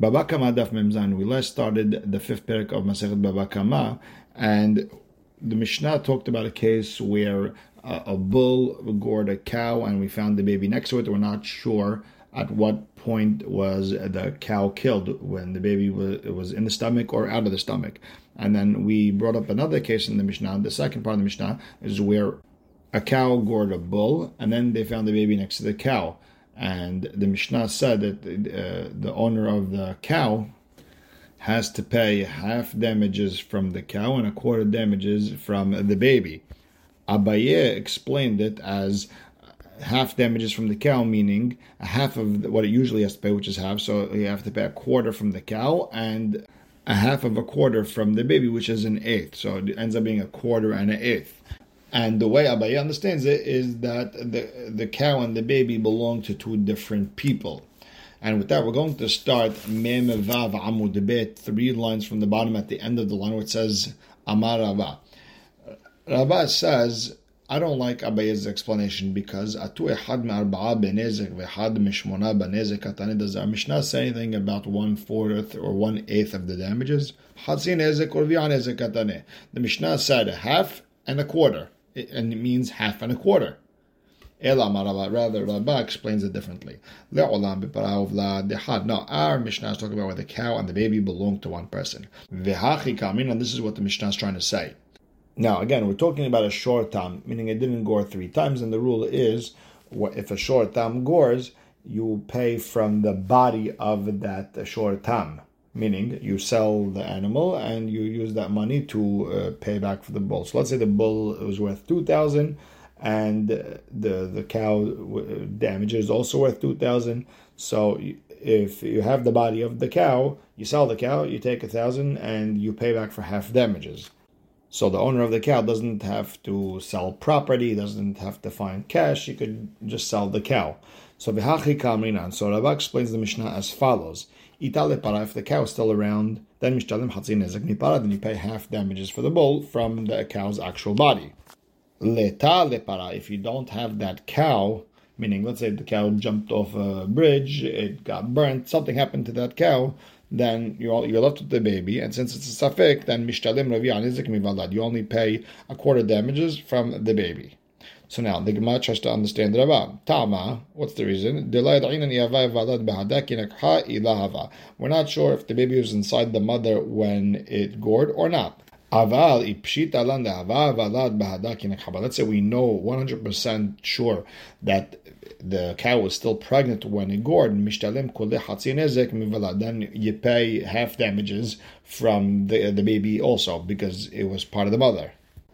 Baba Kama Daf Mem Zayin. We last started the fifth parak of Masechet Baba Kama, and the Mishnah talked about a case where a bull gored a cow, and we found the baby next to it. We're not sure at what point was the cow killed when the baby was, was in the stomach or out of the stomach. And then we brought up another case in the Mishnah. The second part of the Mishnah is where a cow gored a bull, and then they found the baby next to the cow. And the Mishnah said that uh, the owner of the cow has to pay half damages from the cow and a quarter damages from the baby. Abaye explained it as half damages from the cow, meaning a half of what it usually has to pay, which is half. So you have to pay a quarter from the cow and a half of a quarter from the baby, which is an eighth. So it ends up being a quarter and an eighth. And the way Abaye understands it is that the, the cow and the baby belong to two different people. And with that, we're going to start Mem Vav Amud Bet, three lines from the bottom at the end of the line where it says Amar Rabba. Rabba says, I don't like Abaye's explanation because Atu Ehad Me'arba'a Benezek Vehad Mishmona Benezek Katani. Does our Mishnah say anything about one fourth or one eighth of the damages? Hadzi Nezek or Vi'anezek Katane. The Mishnah said a half and a quarter and it means half and a quarter. Rather, Rabba explains it differently. No, our Mishnah is talking about where the cow and the baby belong to one person. And this is what the Mishnah is trying to say. Now, again, we're talking about a short tam, meaning it didn't gore three times, and the rule is if a short tam gores, you pay from the body of that short tam meaning you sell the animal and you use that money to uh, pay back for the bull. So let's say the bull was worth two thousand, and the the cow damage is also worth two thousand. So if you have the body of the cow, you sell the cow, you take a thousand, and you pay back for half damages. So the owner of the cow doesn't have to sell property, doesn't have to find cash. He could just sell the cow. So v'hachi kamrinan. So Rabbi explains the Mishnah as follows. Itale para, if the cow is still around, then mishtalim hatzin nezek mipara, then you pay half damages for the bull from the cow's actual body. Leta lepara, if you don't have that cow, meaning let's say the cow jumped off a bridge, it got burnt, something happened to that cow, then you're, you're left with the baby, and since it's a safek, then mishtalim ravi anizek mivalad, you only pay a quarter damages from the baby. So now the Gemara tries to understand Rabba. Tama, what's the reason? We're not sure if the baby was inside the mother when it gored or not. Let's say we know 100% sure that the cow was still pregnant when it gored. Then you pay half damages from the, the baby also because it was part of the mother.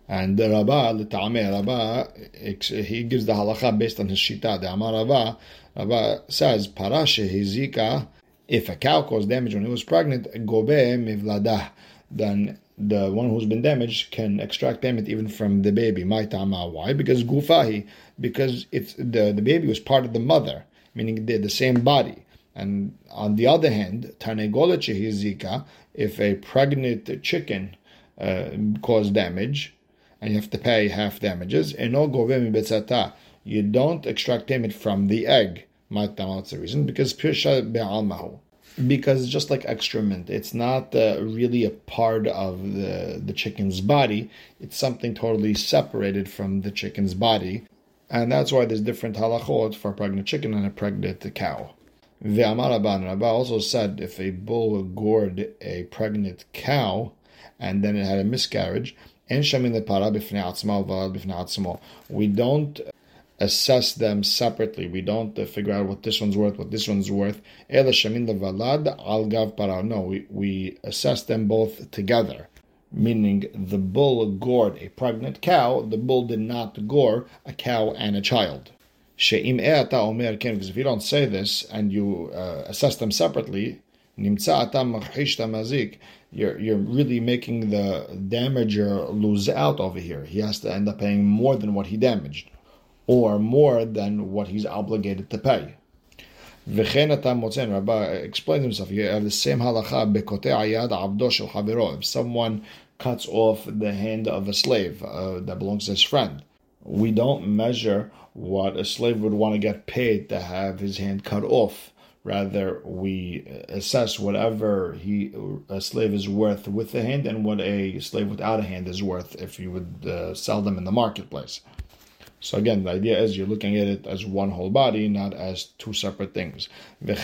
And the Rabbah, the Ta'ameh Rabbah, he gives the halacha based on his shita. The Amar Rabbah, Rabbah says, Parashe hizika, if a cow caused damage when it was pregnant, gobe mivladah, then the one who's been damaged can extract payment even from the baby. My tama. Why? Because gufahi, because it's the, the baby was part of the mother, meaning they're the same body. And on the other hand, tanegolet zika, if a pregnant chicken uh, caused damage, and you have to pay half damages. You don't extract payment from the egg. What's the reason? Because because just like excrement, it's not uh, really a part of the, the chicken's body. It's something totally separated from the chicken's body. And that's why there's different halachot for a pregnant chicken and a pregnant cow. Ve'amar Rabba also said if a bull gored a pregnant cow and then it had a miscarriage, we don't assess them separately. We don't uh, figure out what this one's worth, what this one's worth. No, we, we assess them both together. Meaning the bull gored a pregnant cow, the bull did not gore a cow and a child. Because if you don't say this and you uh, assess them separately, you're you're really making the damager lose out over here. He has to end up paying more than what he damaged, or more than what he's obligated to pay. Rabbi explains himself. You have the same halacha If someone cuts off the hand of a slave uh, that belongs to his friend, we don't measure what a slave would want to get paid to have his hand cut off Rather, we assess whatever he a slave is worth with the hand and what a slave without a hand is worth if you would uh, sell them in the marketplace. So again, the idea is you're looking at it as one whole body, not as two separate things. If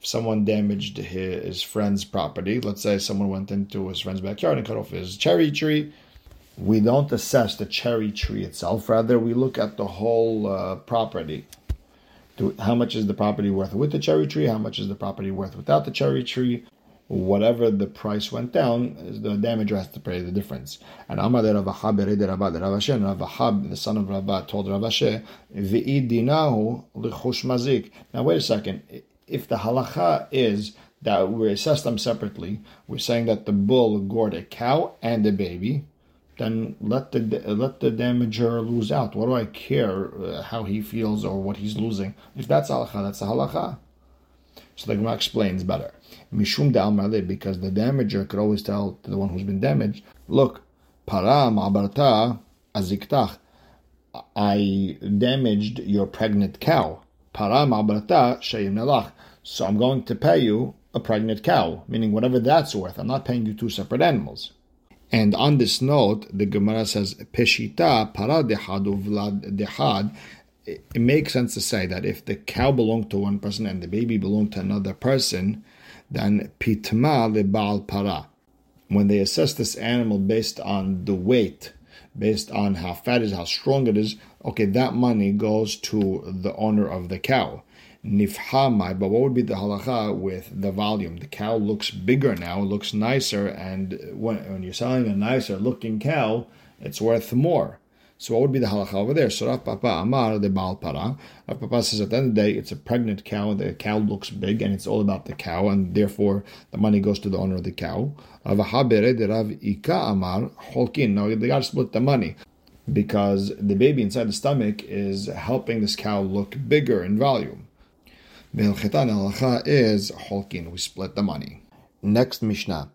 someone damaged his friend's property, let's say someone went into his friend's backyard and cut off his cherry tree, we don't assess the cherry tree itself. Rather, we look at the whole uh, property how much is the property worth with the cherry tree? How much is the property worth without the cherry tree? Whatever the price went down, the damager has to pay the difference. And Amar Rav Ashi, and the son of Rabba, told Rav Ashi, V'idinahu l'chush mazik. Now wait a second. If the halacha is that we assess them separately, we're saying that the bull gored a cow and a baby, then let the let the damager lose out. What do I care uh, how he feels or what he's losing? If that's halacha, that's a halacha. So the Gemara explains better. Mishum de because the damager could always tell to the one who's been damaged, look, para ma'abarta aziktach. I damaged your pregnant cow. Para ma'abarta sheyim So I'm going to pay you a pregnant cow, meaning whatever that's worth. I'm not paying you two separate animals. And on this note, the Gemara says, Peshita para dehad uvlad dehad. It makes sense to say that if the cow belonged to one person and the baby belonged to another person, then pitma lebal para. When they assess this animal based on the weight, based on how fat it is, how strong it is, okay, that money goes to the owner of the cow nifhamai, but what would be the halacha with the volume? The cow looks bigger now, looks nicer, and when, when you're selling a nicer looking cow, it's worth more. So what would be the halacha over there? So Rav Papa Amar the Baal Para. Rav Papa says at the end of the day, it's a pregnant cow. The cow looks big, and it's all about the cow, and therefore the money goes to the owner of the cow. Rav Habere the Rav Ika Amar Holkin. Now they got to split the money because the baby inside the stomach is helping this cow look bigger in volume. Ve'ilchetan halacha is holkin. We split the money. Next Mishnah.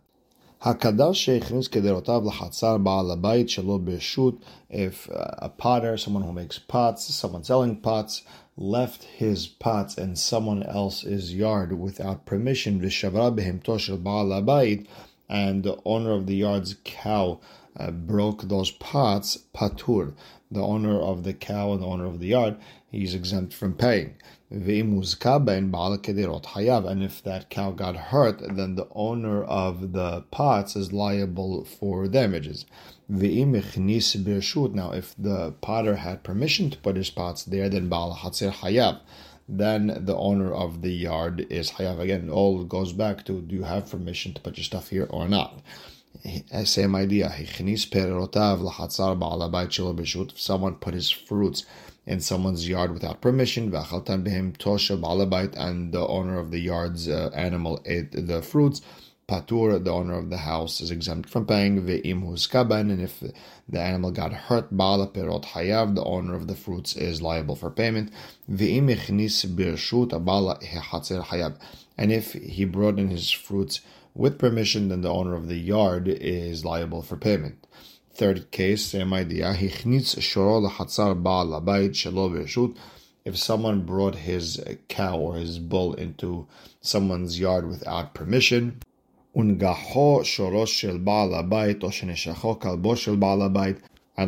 Hakadash sheichnis kederotav lachatzar ba'al shelo b'shut. If a potter, someone who makes pots, someone selling pots, left his pots in someone else's yard without permission, v'shavra behemto shel and the owner of the yard's cow uh, broke those pots, patur, the owner of the cow and the owner of the yard, he's exempt from paying. And if that cow got hurt, then the owner of the pots is liable for damages. Now, if the potter had permission to put his pots there, then Baal Hayav. Then the owner of the yard is Hayav. Again, all goes back to do you have permission to put your stuff here or not? Eh, same idea. If someone put his fruits in someone's yard without permission, and the owner of the yard's uh, animal ate the fruits, patur, the owner of the house, is exempt from paying, and if the animal got hurt, bala perot hayav, the owner of the fruits is liable for payment, and if he brought in his fruits with permission, then the owner of the yard is liable for payment. Third case, same idea. If someone brought his cow or his bull into someone's yard without permission, and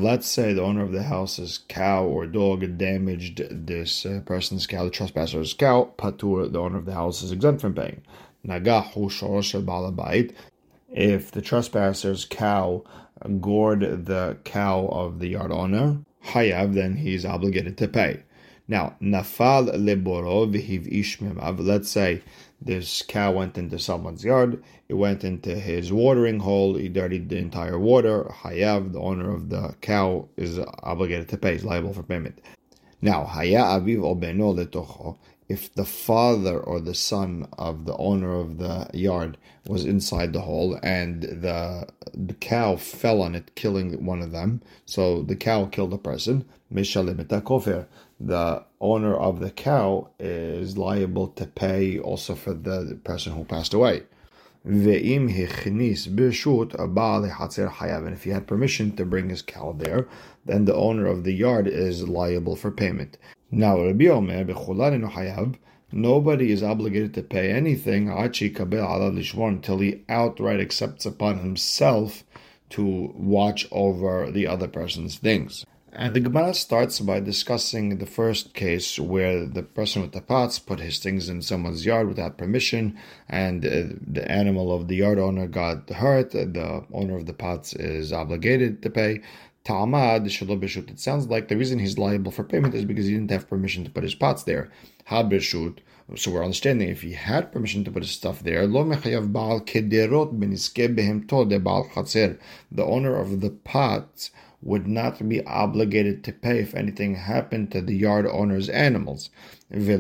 let's say the owner of the house's cow or dog damaged this uh, person's cow, the trespasser's cow, patur, the owner of the house is exempt from paying. Nagahu. If the trespasser's cow gored the cow of the yard owner, hayav, then he's obligated to pay. Now, nafal leboro v'hiv ishmimav. Let's say this cow went into someone's yard. It went into his watering hole. He dirtied the entire water. Hayav, the owner of the cow, is obligated to pay. He's liable for payment. Now, haya aviv obeno letocho if the father or the son of the owner of the yard was inside the hole and the, the cow fell on it, killing one of them, so the cow killed a person, the owner of the cow is liable to pay also for the person who passed away. And if he had permission to bring his cow there, then the owner of the yard is liable for payment. Now, Rabbi Omer, hayav, nobody is obligated to pay anything until he outright accepts upon himself to watch over the other person's things. And the Gemara starts by discussing the first case where the person with the pots put his things in someone's yard without permission, and uh, the animal of the yard owner got hurt. The owner of the pots is obligated to pay. Ta'amad bishut. It sounds like the reason he's liable for payment is because he didn't have permission to put his pots there. Ha bishut. So we're understanding if he had permission to put his stuff there, lo baal kederot The owner of the pots would not be obligated to pay if anything happened to the yard owner's animals. We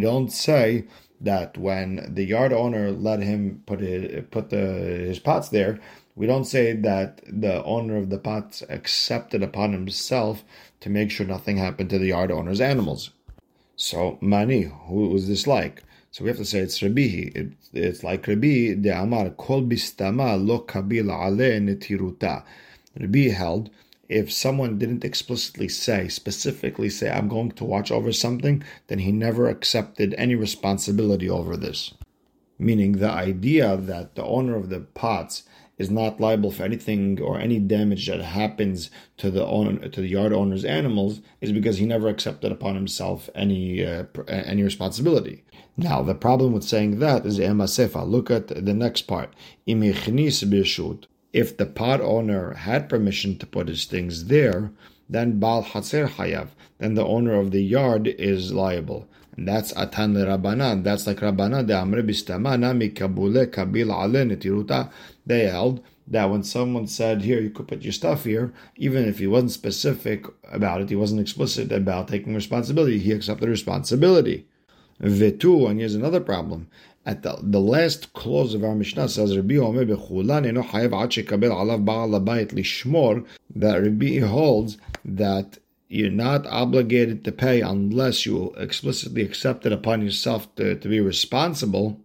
don't say that when the yard owner let him put his, put the, his pots there, we don't say that the owner of the pots accepted upon himself to make sure nothing happened to the yard owner's animals. So, Mani, who was this like? So we have to say it's Rabbi. It, it's like Rabbi de Amar Kol bistama lo kabil ale netiruta. Rabbi held if someone didn't explicitly say, specifically say, I'm going to watch over something, then he never accepted any responsibility over this. Meaning the idea that the owner of the pots is not liable for anything or any damage that happens to the to the yard owner's animals is because he never accepted upon himself any uh, any responsibility. Now, the problem with saying that is emasefa. Look at the next part. If the pot owner had permission to put his things there, then bal hatzer hayav. Then the owner of the yard is liable. And that's atan Rabbanan. That's like Rabbanan de amre bistamana mikabule kabil ale netiruta. They held that when someone said, "Here, you could put your stuff here," even if he wasn't specific about it, he wasn't explicit about taking responsibility. He accepted responsibility. Vetu, and here's another problem. At the, the last clause of our Mishnah says, Rabbi Omer bechulan eno chayev ad shekabel alav ba'al habayit lishmor, that Rabbi holds that you're not obligated to pay unless you explicitly accept it upon yourself to, to be responsible.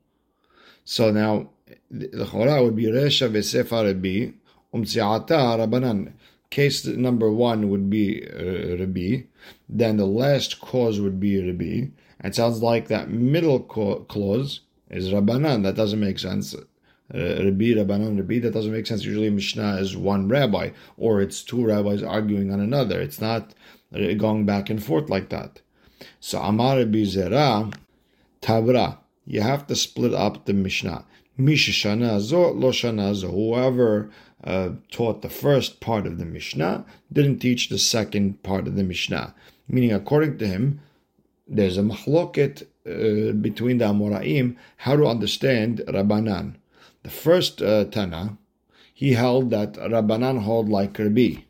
So now, the chora would be Resha v'sefa Rabbi, umtziata Rabbanan. Case number one would be uh, Rabbi, then the last clause would be Rabbi, it sounds like that middle clause is Rabbanan. That doesn't make sense. Uh, Rabbi, Rabbanan, Rabbi, that doesn't make sense. Usually Mishnah is one rabbi, or it's two rabbis arguing on another. It's not uh, going back and forth like that. So Amar Rabbi Zera, Tabra. You have to split up the Mishnah. Mishashana zo, lo shana zo. Whoever uh, taught the first part of the Mishnah didn't teach the second part of the Mishnah. Meaning, according to him, there's a mahloket uh, between the Amoraim how to understand Rabbanan. The first uh, Tana, he held that Rabbanan hold like Rabbi,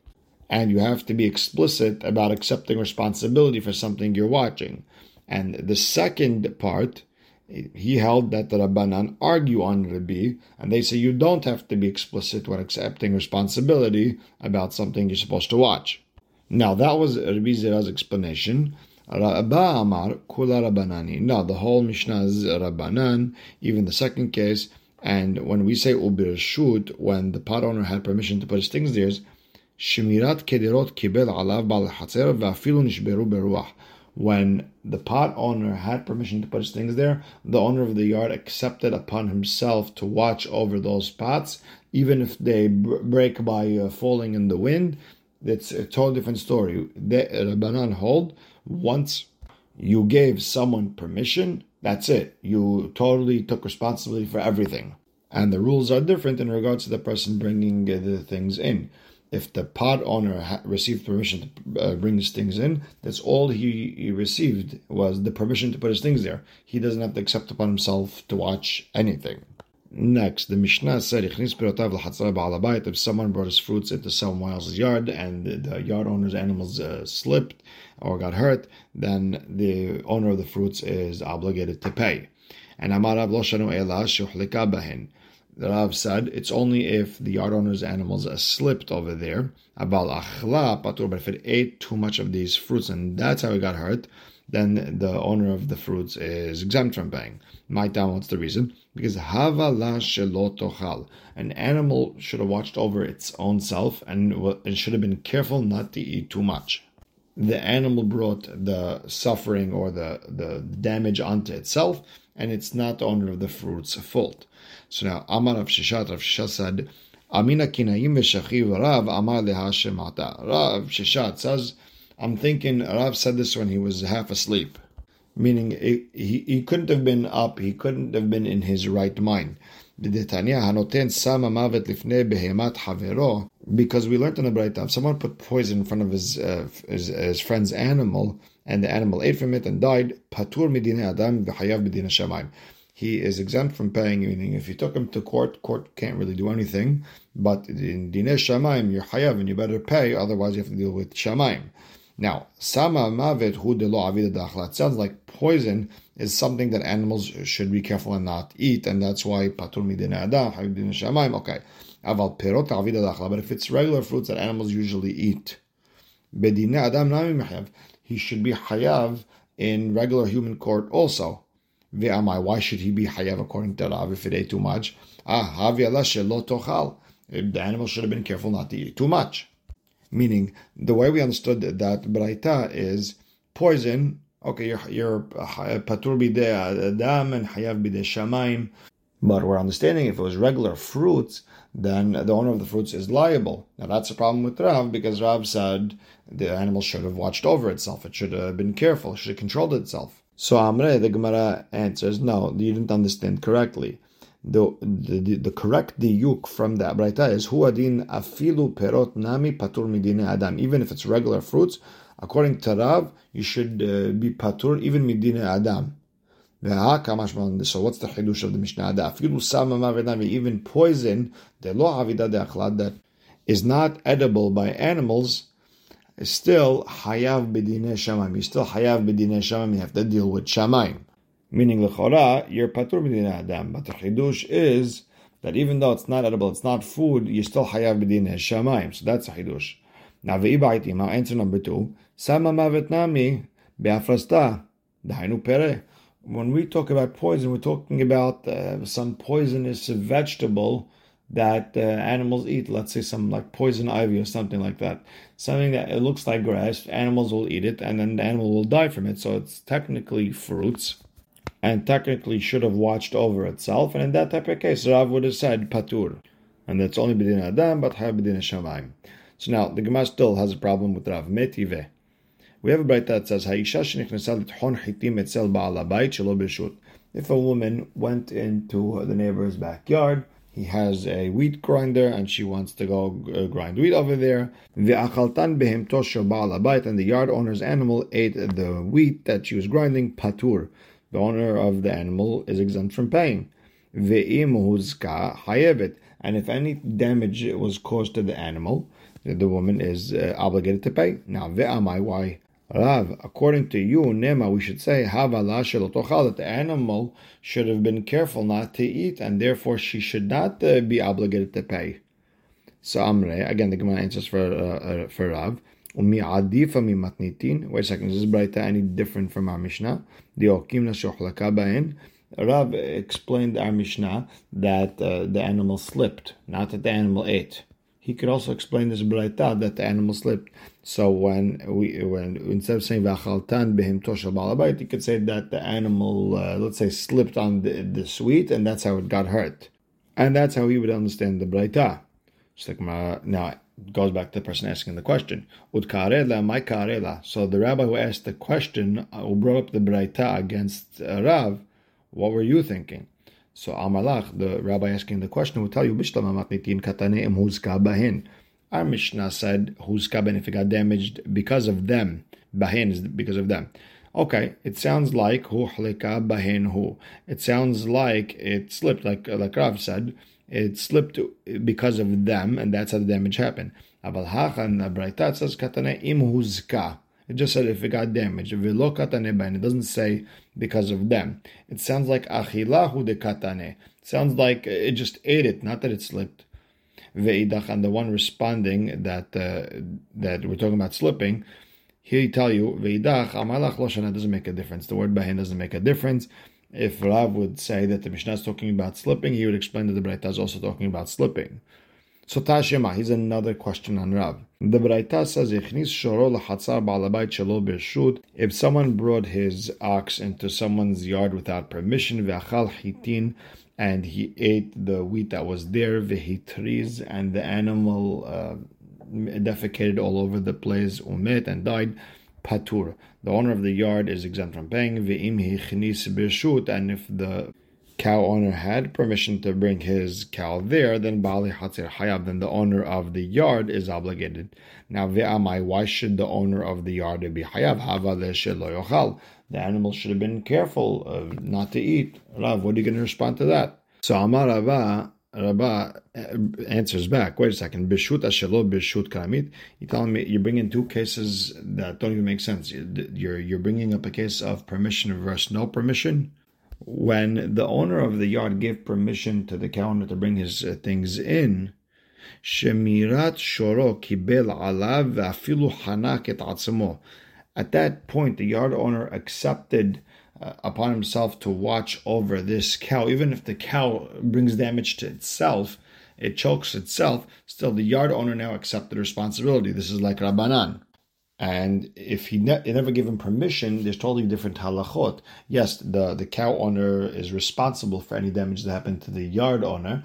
and you have to be explicit about accepting responsibility for something you're watching. And the second part, he held that the Rabbanan argue on Rabbi, and they say you don't have to be explicit when accepting responsibility about something you're supposed to watch. Now that was Rabbi Zera's explanation. Rabba Amar Kula Rabbanani. No, the whole Mishnah is Rabbanan, even the second case. And when we say Ubirshut, when the pot owner had permission to put his things there, Shemirat Kedirot Kibel Alav Bal Hatzer Vafilu Nishberu Beruach. When the pot owner had permission to put his things there, the owner of the yard accepted upon himself to watch over those pots, even if they break by uh, falling in the wind. That's a totally different story. The Rabbanan hold once you gave someone permission, that's it. You totally took responsibility for everything. And the rules are different in regards to the person bringing the things in. If the pot owner ha- received permission to uh, bring his things in, that's all he, he received was the permission to put his things there. He doesn't have to accept upon himself to watch anything. Next, the Mishnah said, if someone brought his fruits into someone else's yard and the yard owner's animals uh, slipped or got hurt, then the owner of the fruits is obligated to pay. And Amarav Loshanu Ela The Rav said it's only if the yard owner's animals are slipped over there. Achla patur, but if it ate too much of these fruits and that's how it got hurt, then the owner of the fruits is exempt from paying. My time, what's the reason? Because hava shelotochal. An animal should have watched over its own self and it should have been careful not to eat too much. The animal brought the suffering or the, the damage onto itself, and it's not the owner of the fruit's fault. So now, Amar of Sheshet, Sheshet said, Amina v'shachiv Rav Amar. Rav Sheshet says, I'm thinking Rav said this when he was half asleep, meaning he, he couldn't have been up, he couldn't have been in his right mind. Because we learned in the Braita, if someone put poison in front of his, uh, his, his friend's animal, and the animal ate from it and died, patur adam shamayim. He is exempt from paying, meaning if you took him to court, court can't really do anything. But in dine shamayim, you're hayav and you better pay, otherwise you have to deal with shamayim. Now, sama mavet hu de lo avida sounds like poison is something that animals should be careful and not eat, and that's why patur midin adam, habib shamayim. Okay, aval perot avida But if it's regular fruits that animals usually eat, bedine adam nami he should be hayav in regular human court also. Ve'amai, why should he be hayav according to Rav if it ate too much? Ah, havi Allah shelo tochal. The animal should have been careful not to eat too much. Meaning, the way we understood that Braita is poison. Okay, you're, you're uh, patur bidei adam and hayav bidei shamayim. But we're understanding if it was regular fruits, then the owner of the fruits is liable. Now that's a problem with Rav because Rav said the animal should have watched over itself. It should have been careful. It should have controlled itself. So Amre, the Gemara answers, no, you didn't understand correctly the, the, the correct diuk from the Abraita is huadin afilu perot nami patur midine adam. Even if it's regular fruits, according to Rav, you should uh, be patur even midine adam. So what's the chidush of the Mishnah? Afilu sama even poison the lo avida de'achlad that is not edible by animals is still hayav bedine shamayim. You still hayav bedine shamayim. You have to deal with shamayim. Meaning, lechora, you're patur b'din adam. But the chidush is that even though it's not edible, it's not food, you still hayav b'din shamayim. So that's a chidush. Now, ve'ibaitim, answer number two, sama mavet nami be'afrasta, dahainu pere. When we talk about poison, we're talking about uh, some poisonous vegetable that uh, animals eat. Let's say some like poison ivy or something like that. Something that it looks like grass. Animals will eat it, and then the animal will die from it. So it's technically fruits and technically should have watched over itself. And in that type of case, Rav would have said patur. And that's only b'din adam, but have b'din shamayim. So now, the Gemara still has a problem with Rav. Metive. We have a Braita that says, If a woman went into the neighbor's backyard, he has a wheat grinder and she wants to go uh, grind wheat over there. The achaltan behem tosho ba'alabait and the yard owner's animal ate the wheat that she was grinding, patur the owner of the animal is exempt from paying. Ve'im huzka hayevit. And if any damage was caused to the animal, the woman is uh, obligated to pay. Now, ve'amai, why? Rav, according to you, Nema, we should say, that the animal should have been careful not to eat, and therefore she should not uh, be obligated to pay. So Amre, again, the Gemara answers for uh, uh for Rav. Wait a second, is this Braita any different from our Mishnah? Okimna shohlaka bain. Rav explained our Mishnah that uh, the animal slipped, not that the animal ate. He could also explain this Braita that the animal slipped. So when we when instead of saying v'achaltan behim toshel balabait, you could say that the animal, uh, let's say, slipped on the, the sweet, and that's how it got hurt. And that's how he would understand the Braita. Now, goes back to the person asking the question. Udkarela, my karela. So the rabbi who asked the question, uh, who brought up the Braita against uh, Rav, what were you thinking? So Amalach, the rabbi asking the question, will tell you, Our Mishnah said, Huzka if it got damaged because of them. Bahin is because of them. Okay, it sounds like bahin. It sounds like it slipped, like like Rav said it slipped because of them, and that's how the damage happened. Says katane im huzka. It just said if it got damaged. V'lo katane and it doesn't say because of them. It sounds like achilahu de katane. Sounds like it just ate it, not that it slipped. Ve'idach, and the one responding that uh, that we're talking about slipping, he tell you ve'idach amalach doesn't make a difference. The word bahin doesn't make a difference. If Rav would say that the Mishnah is talking about slipping, he would explain that the Braita is also talking about slipping. So Tashema, here's another question on Rav. The Braita says, If someone brought his ox into someone's yard without permission, and he ate the wheat that was there, vehitris, and the animal uh, defecated all over the place, umet, and died, patur. The owner of the yard is exempt from paying, and if the cow owner had permission to bring his cow there, then Bali Hatzir Hayab, then the owner of the yard is obligated. Now, ve'amai, why should the owner of the yard be Hayab? Hava. The animal should have been careful not to eat. Rav, what are you going to respond to that? So Amar Rabba uh, answers back. Wait a second. Bishut ashelo bishut karamit. You're telling me you're bringing two cases that don't even make sense. You're you're bringing up a case of permission versus no permission when the owner of the yard gave permission to the cow owner to bring his uh, things in, Shemirat Shoro Kibel Alav Afilu Hanak et. At that point, the yard owner accepted uh, upon himself to watch over this cow, even if the cow brings damage to itself, it chokes itself. Still, the yard owner now accepted responsibility. This is like Rabbanan. And if he ne- never given permission, there's totally different halachot. Yes, the, the cow owner is responsible for any damage that happened to the yard owner,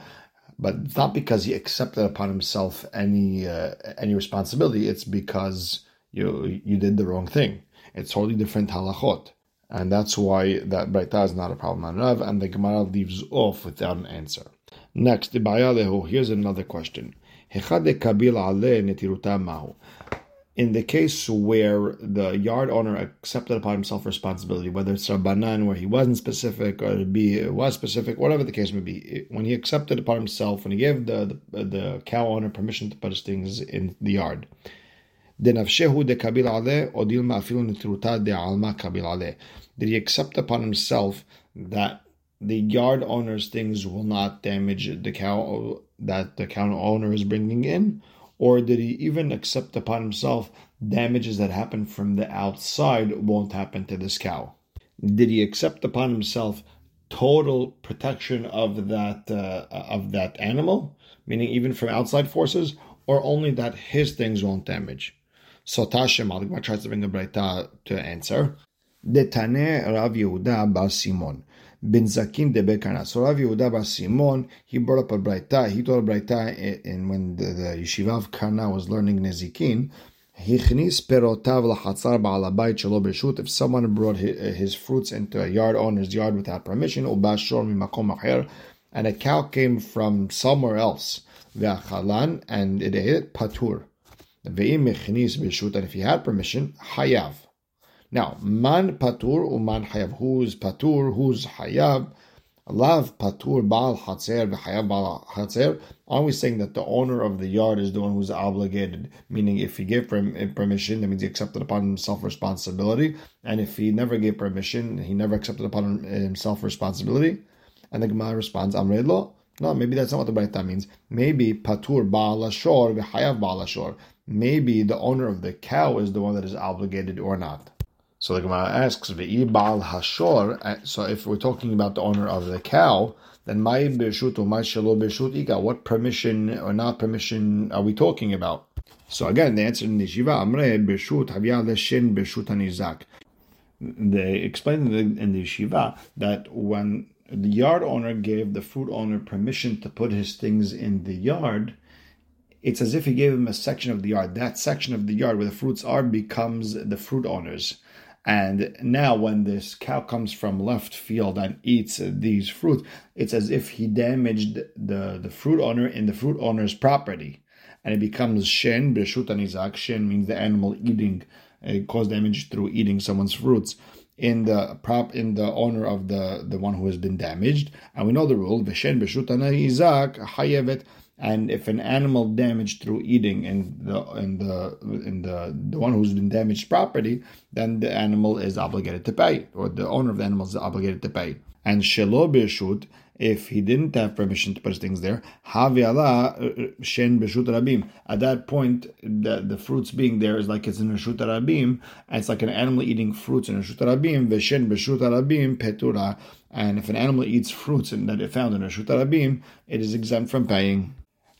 but it's not because he accepted upon himself any uh, any responsibility. It's because you you did the wrong thing. It's totally different halachot, and that's why that Braita is not a problem on Rav, and the Gemara leaves off without an answer. Next, here's another question. In the case where the yard owner accepted upon himself responsibility, whether it's Rabbanan where he wasn't specific or B was specific, whatever the case may be, when he accepted upon himself, when he gave the, the, the cow owner permission to put his things in the yard, did he accept upon himself that the yard owner's things will not damage the cow that the cow owner is bringing in? Or did he even accept upon himself damages that happen from the outside won't happen to this cow? Did he accept upon himself total protection of that uh, of that animal, meaning even from outside forces, or only that his things won't damage? So Tashem Aligma tries to bring a Braita to answer. Detane Rav Yehuda Bar Simon. Ben Zakin de Bekana. So Rav Yehuda Bar Simon, he brought up a Braita. He told a Braita and when the, the Yeshiva of Kana was learning Nezikin. Hichnis perotav lachatzar ba'alabayit shelo b'shut. If someone brought his, his, fruits into a yard owner's yard without permission, ubashor mimakom acher, and a cow came from somewhere else, ve'achalan, and it ate it, patur. Ve'im hichnis b'shut, and if he had permission, hayav. Now, man patur uman hayav. Who's patur? Who's hayav? Lav patur bal hatzer v'hayav bal hatzer. We saying that the owner of the yard is the one who's obligated? Meaning, if he gave eh, permission, that means he accepted upon himself responsibility. And if he never gave permission, he never accepted upon eh, himself responsibility. And the Gemara responds, Amrelo. No, maybe that's not what the Braita means. Maybe patur ba'al ashor v'hayav ba'al ashor. Maybe the owner of the cow is the one that is obligated or not. So the Gemara asks, "Ve'ibal hashor." Uh, so if we're talking about the owner of the cow, then my b'shut or my shalo b'shut ika. What permission or not permission are we talking about? So again, the answer in the Shiva Amre b'shut havya leshin b'shut anizak. They explain in the, in the Shiva that when the yard owner gave the fruit owner permission to put his things in the yard, it's as if he gave him a section of the yard. That section of the yard where the fruits are becomes the fruit owner's. And now, when this cow comes from left field and eats these fruit, it's as if he damaged the, the fruit owner in the fruit owner's property. And it becomes shen, b'shut anizak. Shen means the animal eating, uh, caused damage through eating someone's fruits in the prop in the owner of the the one who has been damaged. And we know the rule: v'shen b'shut anizak hayevet And if an animal damaged through eating in the in the in the the one who's been damaged property, then the animal is obligated to pay, or the owner of the animal is obligated to pay. And shelo b'shut, if he didn't have permission to put things there, havi uh, uh, shen b'shut rabim. At that point, the, the fruits being there is like it's in reshut rabim, it's like an animal eating fruits in reshut rabim. V'shen b'shut rabim petura. And if an animal eats fruits and that it found in reshut rabim, it is exempt from paying.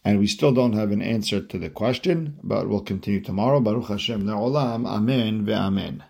And we still don't have an answer to the question, but we'll continue tomorrow. Baruch Hashem, Amen ve'amen.